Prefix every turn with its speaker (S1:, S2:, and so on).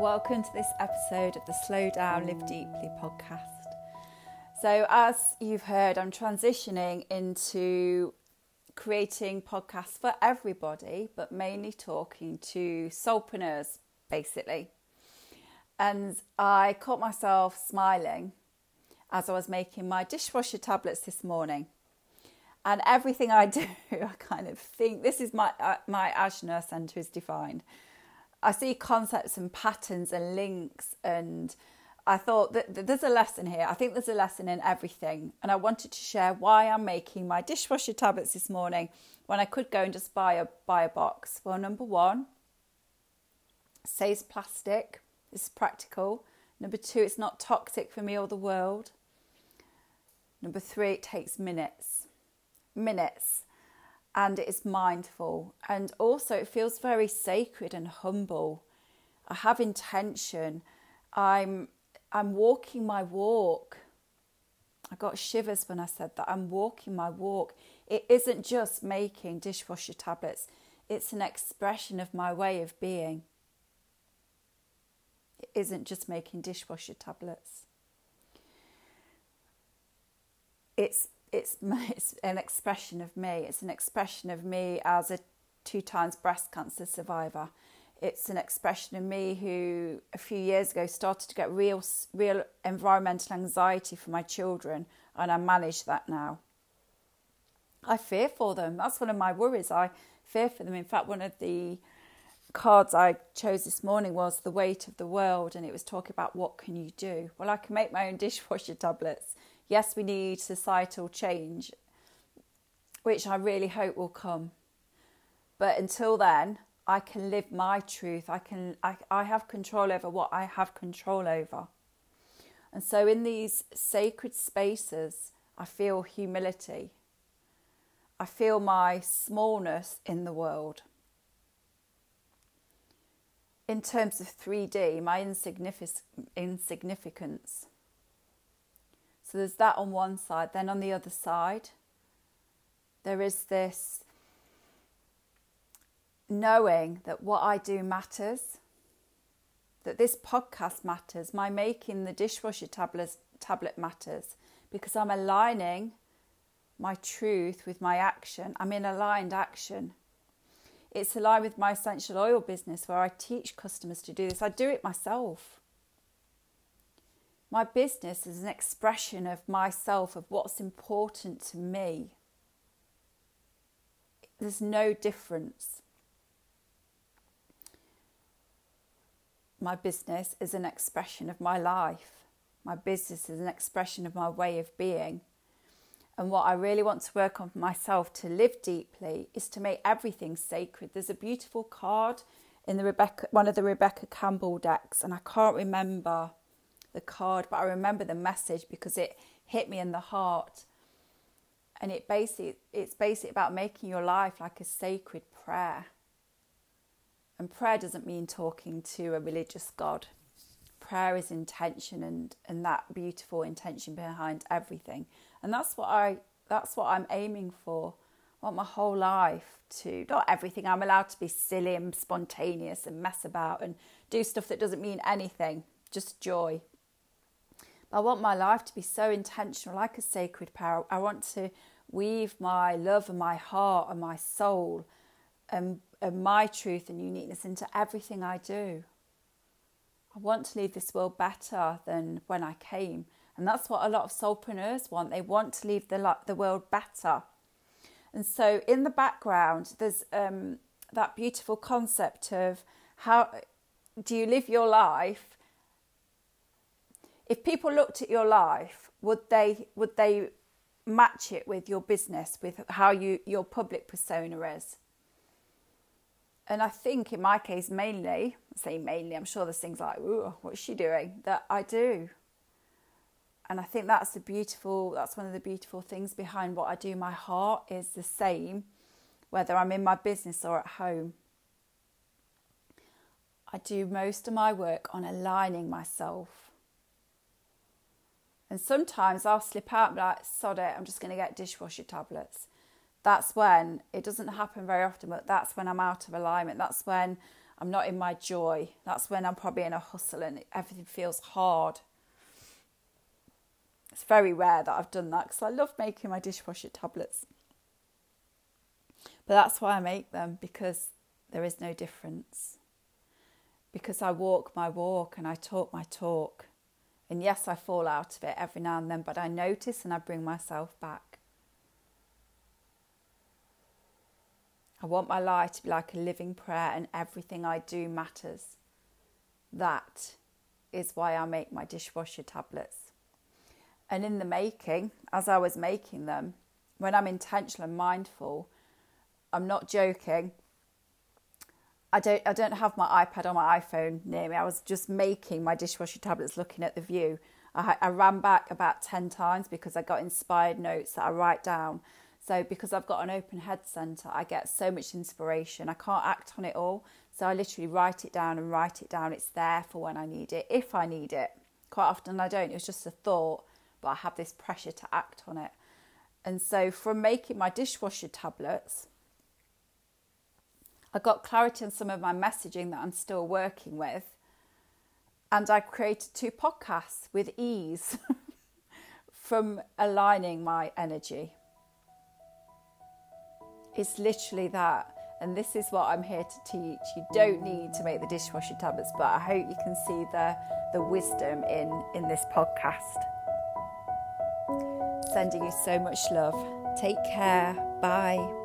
S1: Welcome to this episode of the Slow Down, Live Deeply podcast. So, as you've heard, I'm transitioning into creating podcasts for everybody, but mainly talking to soulpreneurs, basically. And I caught myself smiling as I was making my dishwasher tablets this morning. And everything I do, I kind of think this is my uh, my Ajna center is defined. I see concepts and patterns and links, and I thought that there's a lesson here. I think there's a lesson in everything, and I wanted to share why I'm making my dishwasher tablets this morning when I could go and just buy a buy a box. Well, number one, saves plastic. This is practical. Number two, it's not toxic for me or the world. Number three, it takes minutes. Minutes and it is mindful. And also it feels very sacred and humble. I have intention. I'm i'm walking my walk. I got shivers when i said that. I'm walking my walk. It isn't just making dishwasher tablets. It's an expression of my way of being. It isn't just making dishwasher tablets. It's it's, it's an expression of me. It's an expression of me as a two times breast cancer survivor. It's an expression of me who a few years ago started to get real, real environmental anxiety for my children, and I manage that now. I fear for them. That's one of my worries. I fear for them. In fact, one of the cards I chose this morning was the weight of the world, and it was talking about what can you do. Well, I can make my own dishwasher tablets yes, we need societal change, which I really hope will come. But until then, I can live my truth. I can I, I have control over what I have control over. And so in these sacred spaces, I feel humility. I feel my smallness in the world. In terms of 3D, my insignificance. So there's that on one side. Then on the other side, there is this knowing that what I do matters, that this podcast matters, my making the dishwasher tablet, tablet matters because I'm aligning my truth with my action. I'm in aligned action. It's aligned with my essential oil business where I teach customers to do this. I do it myself. My business is an expression of myself, of what's important to me. There's no difference. My business is an expression of my life. My business is an expression of my way of being. And what I really want to work on for myself to live deeply is to make everything sacred. There's a beautiful card in the Rebecca, one of the Rebecca Campbell decks, and I can't remember the card, but I remember the message because it hit me in the heart. And it basically it's basically about making your life like a sacred prayer. And prayer doesn't mean talking to a religious God. Prayer is intention and, and that beautiful intention behind everything. And that's what I that's what I'm aiming for. I want my whole life to not everything. I'm allowed to be silly and spontaneous and mess about and do stuff that doesn't mean anything, just joy. I want my life to be so intentional, like a sacred power. I want to weave my love and my heart and my soul and, and my truth and uniqueness into everything I do. I want to leave this world better than when I came. And that's what a lot of soulpreneurs want. They want to leave the, the world better. And so in the background, there's um, that beautiful concept of how do you live your life if people looked at your life, would they would they match it with your business, with how you your public persona is? And I think in my case, mainly, I say mainly, I'm sure there's things like, ooh, what's she doing? That I do. And I think that's the beautiful, that's one of the beautiful things behind what I do. My heart is the same, whether I'm in my business or at home. I do most of my work on aligning myself and sometimes I'll slip out and be like, sod it, I'm just going to get dishwasher tablets. That's when, it doesn't happen very often, but that's when I'm out of alignment. That's when I'm not in my joy. That's when I'm probably in a hustle and everything feels hard. It's very rare that I've done that because I love making my dishwasher tablets. But that's why I make them because there is no difference. Because I walk my walk and I talk my talk. And yes, I fall out of it every now and then, but I notice and I bring myself back. I want my life to be like a living prayer and everything I do matters. That is why I make my dishwasher tablets. And in the making, as I was making them, when I'm intentional and mindful, I'm not joking. I don't I don't have my iPad or my iPhone near me. I was just making my dishwasher tablets looking at the view. I, I ran back about 10 times because I got inspired notes that I write down. So because I've got an open head center, I get so much inspiration. I can't act on it all. So I literally write it down and write it down. It's there for when I need it, if I need it. Quite often I don't. It's just a thought, but I have this pressure to act on it. And so from making my dishwasher tablets, I got clarity on some of my messaging that I'm still working with. And I created two podcasts with ease from aligning my energy. It's literally that. And this is what I'm here to teach. You don't need to make the dishwasher tablets, but I hope you can see the, the wisdom in, in this podcast. Sending you so much love. Take care. Bye.